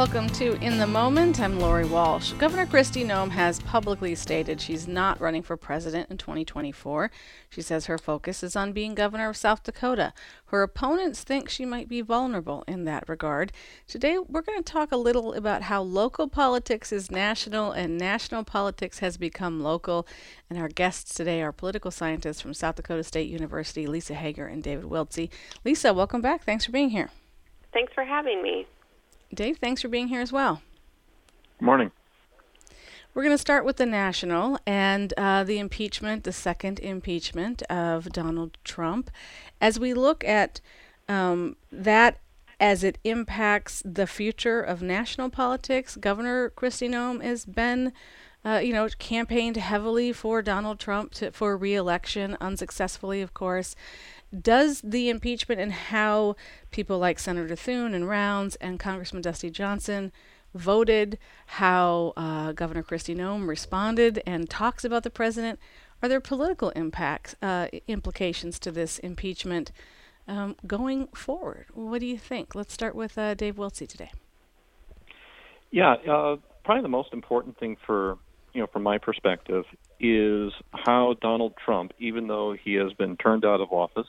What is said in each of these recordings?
Welcome to In the Moment. I'm Lori Walsh. Governor Kristi Noem has publicly stated she's not running for president in 2024. She says her focus is on being governor of South Dakota. Her opponents think she might be vulnerable in that regard. Today, we're going to talk a little about how local politics is national and national politics has become local. And our guests today are political scientists from South Dakota State University, Lisa Hager and David Wiltse. Lisa, welcome back. Thanks for being here. Thanks for having me. Dave, thanks for being here as well. Good morning. We're going to start with the national and uh, the impeachment, the second impeachment of Donald Trump. As we look at um, that as it impacts the future of national politics, Governor Kristi Noem has been, uh, you know, campaigned heavily for Donald Trump to, for reelection, unsuccessfully, of course does the impeachment and how people like Senator Thune and Rounds and Congressman Dusty Johnson voted, how uh, Governor Kristi Noem responded and talks about the president, are there political impacts, uh, implications to this impeachment um, going forward? What do you think? Let's start with uh, Dave Wiltse today. Yeah, uh, probably the most important thing for you know, from my perspective, is how Donald Trump, even though he has been turned out of office,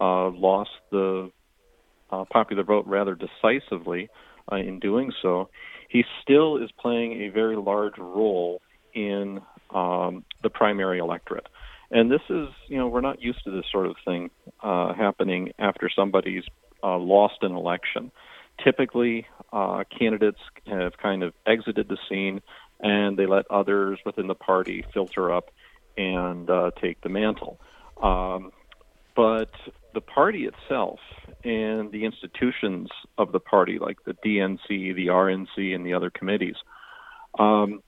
uh, lost the uh, popular vote rather decisively uh, in doing so, he still is playing a very large role in um, the primary electorate. And this is, you know, we're not used to this sort of thing uh, happening after somebody's uh, lost an election. Typically, uh, candidates have kind of exited the scene and they let others within the party filter up and uh, take the mantle. Um, but the party itself and the institutions of the party, like the DNC, the RNC, and the other committees, um,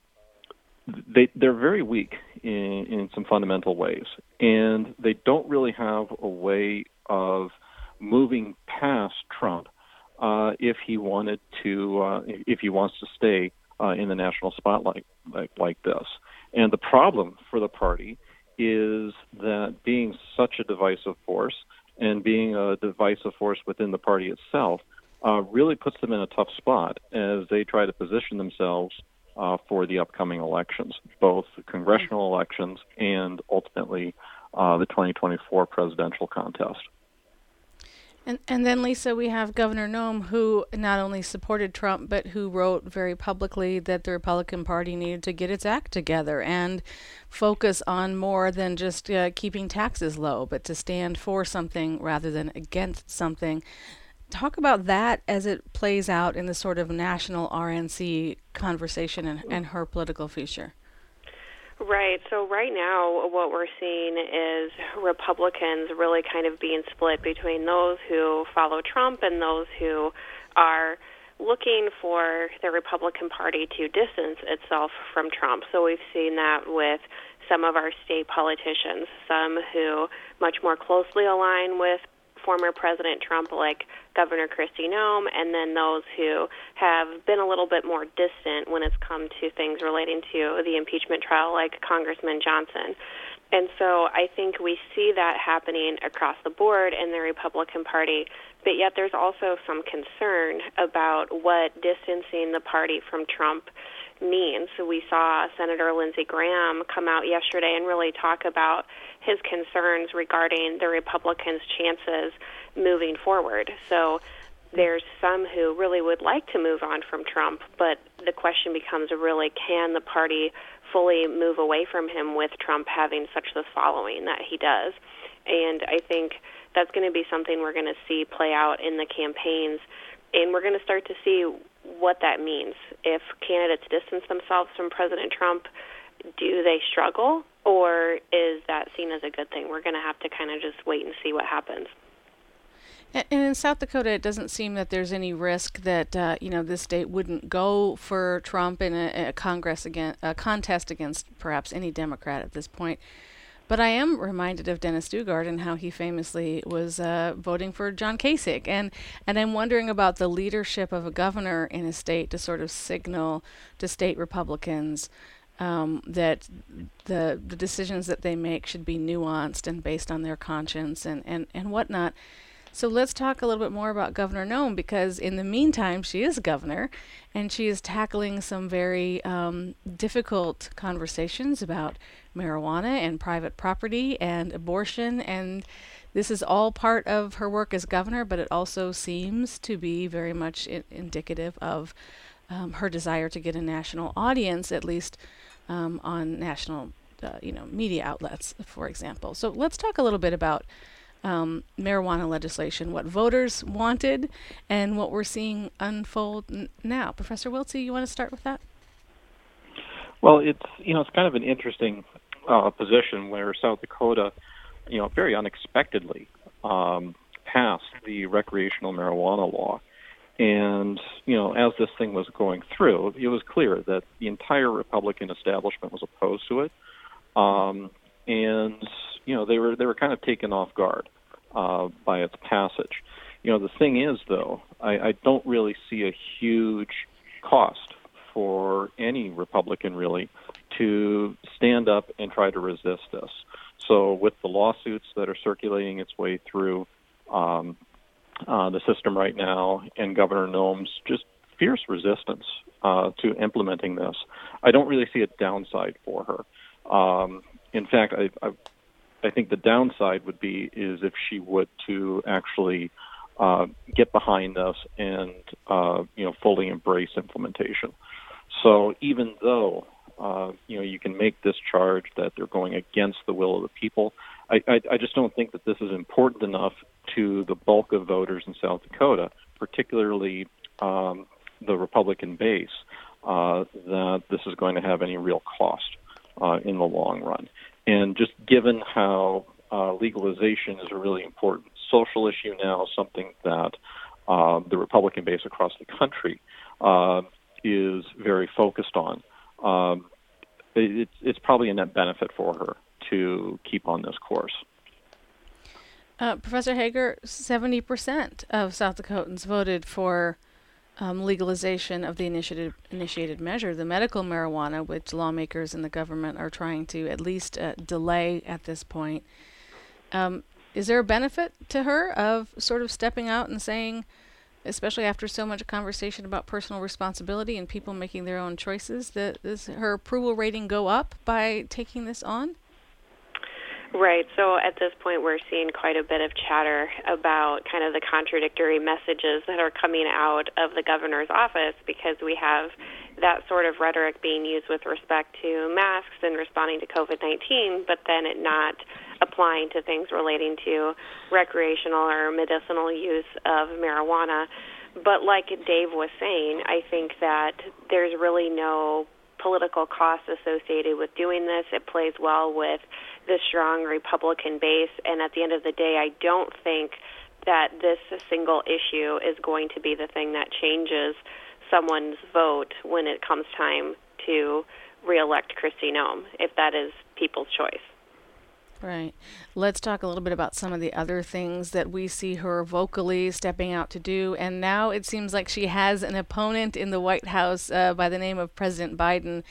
they they're very weak in, in some fundamental ways, and they don't really have a way of moving past Trump uh, if he wanted to, uh, if he wants to stay uh, in the national spotlight like, like this. And the problem for the party is that being such a divisive force and being a divisive force within the party itself uh, really puts them in a tough spot as they try to position themselves uh, for the upcoming elections, both the congressional elections and ultimately uh, the 2024 presidential contest. And and then Lisa, we have Governor Noem, who not only supported Trump, but who wrote very publicly that the Republican Party needed to get its act together and focus on more than just uh, keeping taxes low, but to stand for something rather than against something. Talk about that as it plays out in the sort of national RNC conversation and, and her political future. Right. So right now, what we're seeing is Republicans really kind of being split between those who follow Trump and those who are looking for the Republican Party to distance itself from Trump. So we've seen that with some of our state politicians, some who much more closely align with former President Trump, like Governor Kristi Noem, and then those who have been a little bit more distant when it's come to things relating to the impeachment trial, like Congressman Johnson. And so I think we see that happening across the board in the Republican Party, but yet there's also some concern about what distancing the party from Trump means. So we saw Senator Lindsey Graham come out yesterday and really talk about his concerns regarding the Republicans' chances moving forward. So there's some who really would like to move on from Trump, but the question becomes really can the party fully move away from him with Trump having such the following that he does? And I think that's going to be something we're going to see play out in the campaigns, and we're going to start to see what that means. If candidates distance themselves from President Trump, do they struggle, or is that seen as a good thing? We're going to have to kind of just wait and see what happens. And in South Dakota, it doesn't seem that there's any risk that uh, you know this state wouldn't go for Trump in a, a Congress against a contest against perhaps any Democrat at this point. But I am reminded of Dennis Daugaard and how he famously was uh, voting for John Kasich, and and I'm wondering about the leadership of a governor in a state to sort of signal to state Republicans um, that the the decisions that they make should be nuanced and based on their conscience and and and whatnot. So let's talk a little bit more about Governor Noem because in the meantime, she is governor and she is tackling some very um, difficult conversations about marijuana and private property and abortion. And this is all part of her work as governor, but it also seems to be very much I- indicative of um, her desire to get a national audience, at least um, on national, uh, you know, media outlets, for example. So let's talk a little bit about um, marijuana legislation, what voters wanted, and what we're seeing unfold n- now. Professor Wiltse, you want to start with that? Well, it's you know it's kind of an interesting uh, position where South Dakota, you know, very unexpectedly um, passed the recreational marijuana law, and you know as this thing was going through, it was clear that the entire Republican establishment was opposed to it, um, and you know they were they were kind of taken off guard uh, by its passage. You know the thing is though, I, I don't really see a huge cost for any Republican really to stand up and try to resist this. So with the lawsuits that are circulating its way through um, uh, the system right now, and Governor Noem's just fierce resistance uh, to implementing this, I don't really see a downside for her. Um, in fact, I, I I think the downside would be is if she would to actually uh, get behind this and uh, you know fully embrace implementation. So even though uh, you know you can make this charge that they're going against the will of the people, I, I, I just don't think that this is important enough to the bulk of voters in South Dakota, particularly um, the Republican base, uh, that this is going to have any real cost uh, in the long run. And just given how uh, legalization is a really important social issue now, something that uh, the Republican base across the country uh, is very focused on, um, it, it's probably a net benefit for her to keep on this course. Uh, Professor Hager, 70% of South Dakotans voted for um, legalization of the initiated, initiated measure, the medical marijuana, which lawmakers and the government are trying to at least uh, delay at this point. Um, is there a benefit to her of sort of stepping out and saying, especially after so much conversation about personal responsibility and people making their own choices, that does her approval rating go up by taking this on? Right. So at this point, we're seeing quite a bit of chatter about kind of the contradictory messages that are coming out of the governor's office because we have that sort of rhetoric being used with respect to masks and responding to COVID 19, but then it not applying to things relating to recreational or medicinal use of marijuana. But like Dave was saying, I think that there's really no political cost associated with doing this. It plays well with the strong Republican base, and at the end of the day, I don't think that this single issue is going to be the thing that changes someone's vote when it comes time to reelect Kristi Noem, if that is people's choice. Right. Let's talk a little bit about some of the other things that we see her vocally stepping out to do. And now it seems like she has an opponent in the White House uh, by the name of President Biden,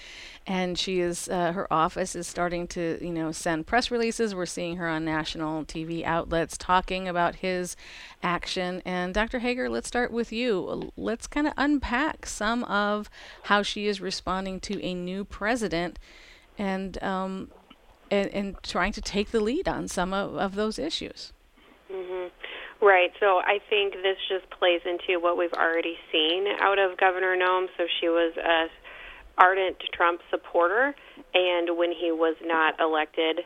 and she is uh, her office is starting to you know send press releases. We're seeing her on national TV outlets talking about his action. And Dr. Hager, let's start with you. Let's kind of unpack some of how she is responding to a new president and um, and, and trying to take the lead on some of, of those issues. Mm-hmm. Right. So I think this just plays into what we've already seen out of Governor Noem. So she was a ardent Trump supporter, and when he was not elected,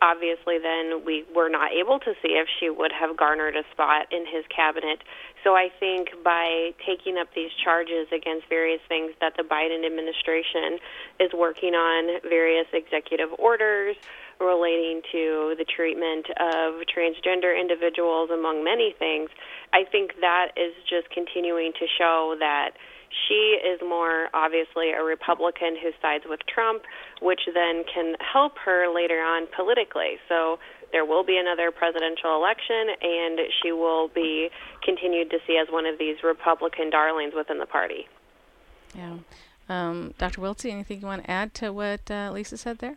obviously then we were not able to see if she would have garnered a spot in his cabinet. So I think by taking up these charges against various things that the Biden administration is working on, various executive orders relating to the treatment of transgender individuals, among many things, I think that is just continuing to show that she is more obviously a Republican who sides with Trump, which then can help her later on politically. So there will be another presidential election, and she will be continued to see as one of these Republican darlings within the party. Yeah. Um, Dr. Wiltse, anything you want to add to what uh, Lisa said there?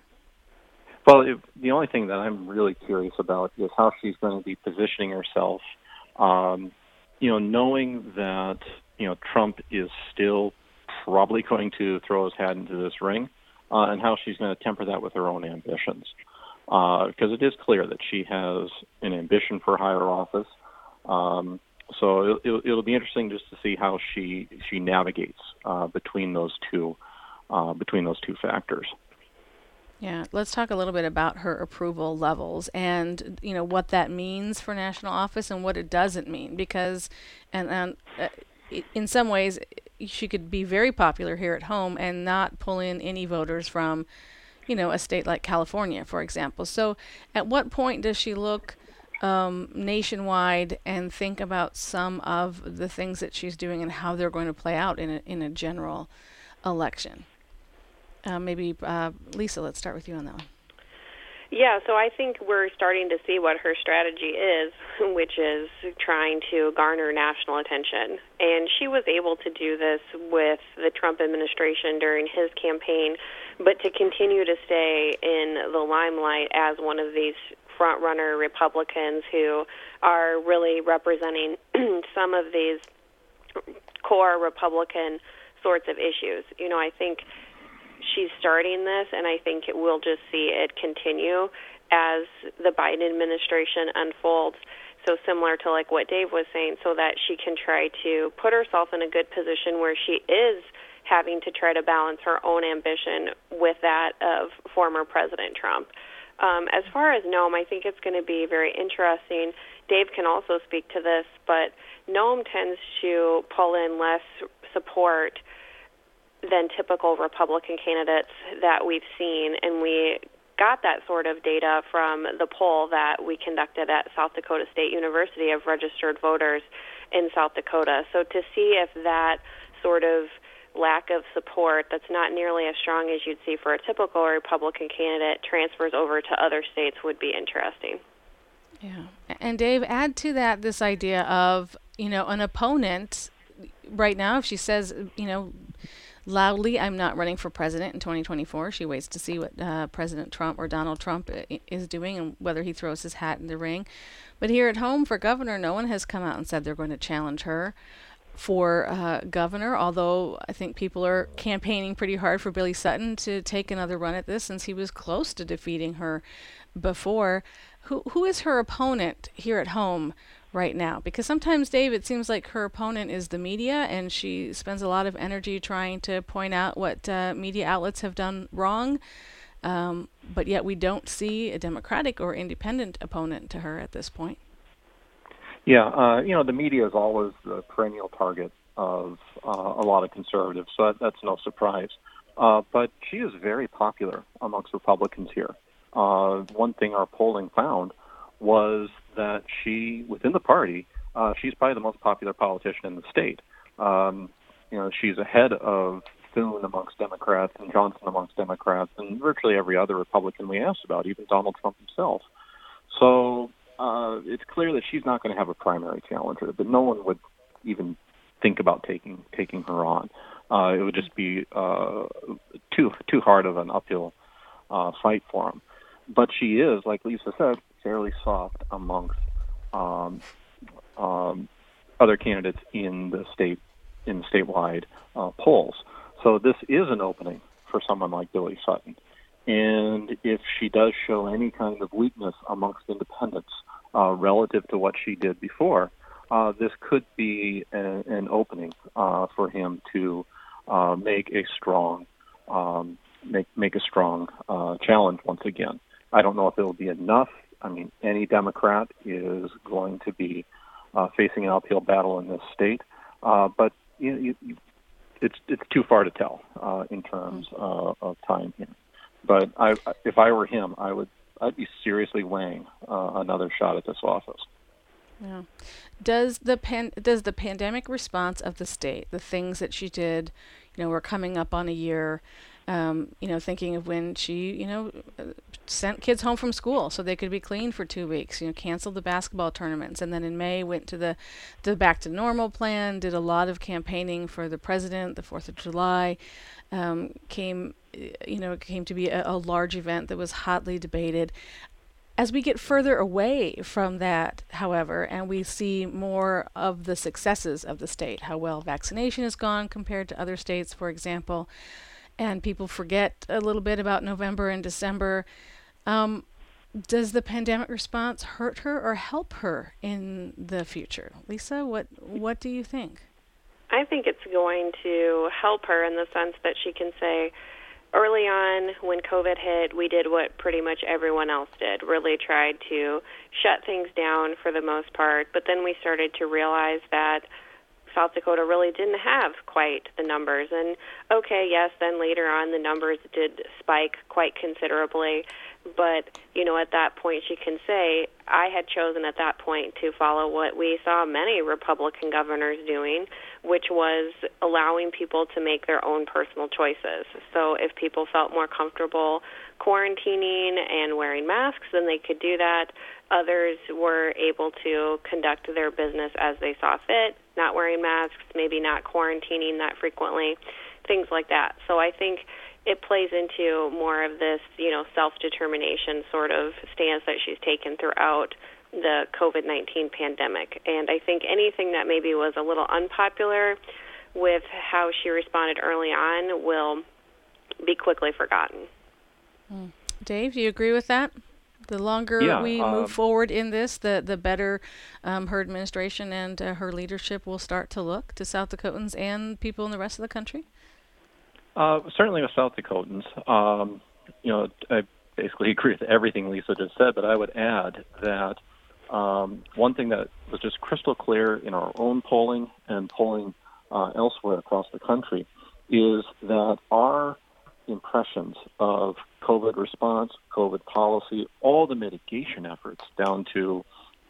Well, it, the only thing that I'm really curious about is how she's going to be positioning herself Um, you know, knowing that you know Trump is still probably going to throw his hat into this ring, uh, and how she's going to temper that with her own ambitions, because uh, it is clear that she has an ambition for higher office. Um, so it, will be interesting just to see how she she navigates uh, between those two uh, between those two factors. Yeah, let's talk a little bit about her approval levels and you know what that means for national office and what it doesn't mean because and, and uh, in some ways she could be very popular here at home and not pull in any voters from you know a state like California for example. So at what point does she look um, nationwide and think about some of the things that she's doing and how they're going to play out in a, in a general election? Uh, maybe uh, Lisa, let's start with you on that one. Yeah, so I think we're starting to see what her strategy is, which is trying to garner national attention. And she was able to do this with the Trump administration during his campaign, but to continue to stay in the limelight as one of these front-runner Republicans who are really representing some of these core Republican sorts of issues. You know, I think she's starting this, and I think we'll just see it continue as the Biden administration unfolds. So similar to like what Dave was saying, so that she can try to put herself in a good position where she is having to try to balance her own ambition with that of former President Trump. Um, as far as Noem, I think it's going to be very interesting. Dave can also speak to this, but Noem tends to pull in less support than typical Republican candidates that we've seen, and we got that sort of data from the poll that we conducted at South Dakota State University of registered voters in South Dakota. So to see if that sort of lack of support that's not nearly as strong as you'd see for a typical Republican candidate transfers over to other states would be interesting. Yeah. And Dave, add to that this idea of, you know, an opponent right now, if she says, you know, loudly, I'm not running for president in 2024. She waits to see what uh, President Trump or Donald Trump uh, is doing and whether he throws his hat in the ring. But here at home, for governor, no one has come out and said they're going to challenge her for uh, governor, although I think people are campaigning pretty hard for Billy Sutton to take another run at this since he was close to defeating her before. Who, who is her opponent here at home right now because sometimes dave it seems like her opponent is the media and she spends a lot of energy trying to point out what uh, media outlets have done wrong. Um, but yet we don't see a democratic or independent opponent to her at this point. Yeah uh, you know the media is always the perennial target of uh, a lot of conservatives so that, that's no surprise. Uh, but she is very popular amongst republicans here. Uh, one thing our polling found was that she, within the party, uh, she's probably the most popular politician in the state. Um, you know, she's ahead of Thune amongst Democrats and Johnson amongst Democrats and virtually every other Republican we asked about, even Donald Trump himself. So uh, it's clear that she's not going to have a primary challenger, but no one would even think about taking taking her on. Uh, it would just be uh, too too hard of an uphill uh, fight for him. But she is, like Lisa said, fairly soft amongst um, um, other candidates in the state in statewide uh, polls. So this is an opening for someone like Billy Sutton. And if she does show any kind of weakness amongst independents uh, relative to what she did before, uh, this could be a, an opening uh, for him to uh, make a strong um, make make a strong uh, challenge once again. I don't know if it will be enough I mean, any Democrat is going to be uh, facing an uphill battle in this state, uh, but you, you, you, it's it's too far to tell uh, in terms uh, of time here. But I, if I were him, I would I'd be seriously weighing uh, another shot at this office. Yeah. Does the pan- does the pandemic response of the state, the things that she did, you know, we're coming up on a year um, you know, thinking of when she, you know, sent kids home from school so they could be clean for two weeks. You know, canceled the basketball tournaments, and then in May went to the the back to normal plan. Did a lot of campaigning for the president. The Fourth of July um, came, you know, came to be a, a large event that was hotly debated. as we get further away from that, however, and we see more of the successes of the state, how well vaccination has gone compared to other states, for example, and people forget a little bit about November and December. Um, does the pandemic response hurt her or help her in the future? Lisa, what what do you think? I think it's going to help her in the sense that she can say, early on when COVID hit, we did what pretty much everyone else did, really tried to shut things down for the most part. But then we started to realize that South Dakota really didn't have quite the numbers. And okay, yes, then later on the numbers did spike quite considerably. But, you know, at that point she can say, I had chosen at that point to follow what we saw many Republican governors doing, which was allowing people to make their own personal choices. So if people felt more comfortable quarantining and wearing masks, then they could do that. Others were able to conduct their business as they saw fit, not wearing masks, maybe not quarantining that frequently, things like that. So I think it plays into more of this, you know, self-determination sort of stance that she's taken throughout the COVID-19 pandemic. And I think anything that maybe was a little unpopular with how she responded early on will be quickly forgotten. Hmm. Dave, do you agree with that? The longer yeah, we um, move forward in this, the the better um, her administration and uh, her leadership will start to look to South Dakotans and people in the rest of the country. Uh, certainly with South Dakotans, um, you know, I basically agree with everything Lisa just said, but I would add that um, one thing that was just crystal clear in our own polling and polling uh, elsewhere across the country is that our impressions of COVID response, COVID policy, all the mitigation efforts down to,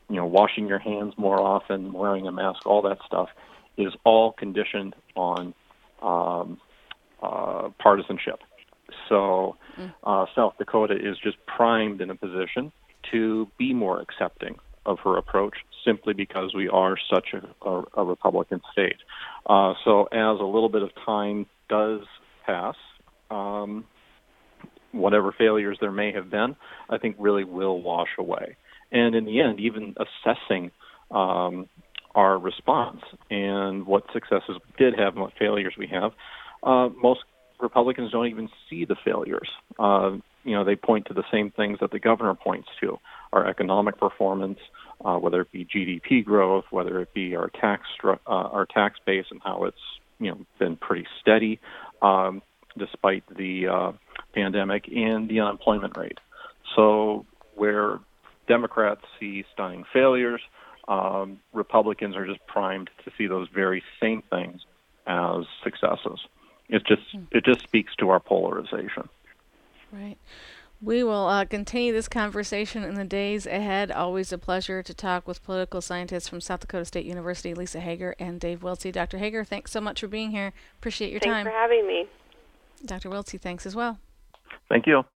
you know, washing your hands more often, wearing a mask, all that stuff is all conditioned on um, uh, partisanship. So mm. uh, South Dakota is just primed in a position to be more accepting of her approach simply because we are such a, a, a Republican state. Uh, so as a little bit of time does pass, um, whatever failures there may have been, I think really will wash away. And in the end, even assessing um, our response and what successes we did have and what failures we have, uh, most Republicans don't even see the failures. Uh, you know, they point to the same things that the governor points to: our economic performance, uh, whether it be GDP growth, whether it be our tax uh, our tax base and how it's you know been pretty steady um, despite the uh, pandemic, and the unemployment rate. So where Democrats see stunning failures, um, Republicans are just primed to see those very same things as successes. It just hmm. it just speaks to our polarization. Right. We will uh, continue this conversation in the days ahead. Always a pleasure to talk with political scientists from South Dakota State University, Lisa Hager and Dave Wiltse. Dr. Hager, thanks so much for being here. Appreciate your thanks time. Thanks for having me. Dr. Wiltse, thanks as well. Thank you.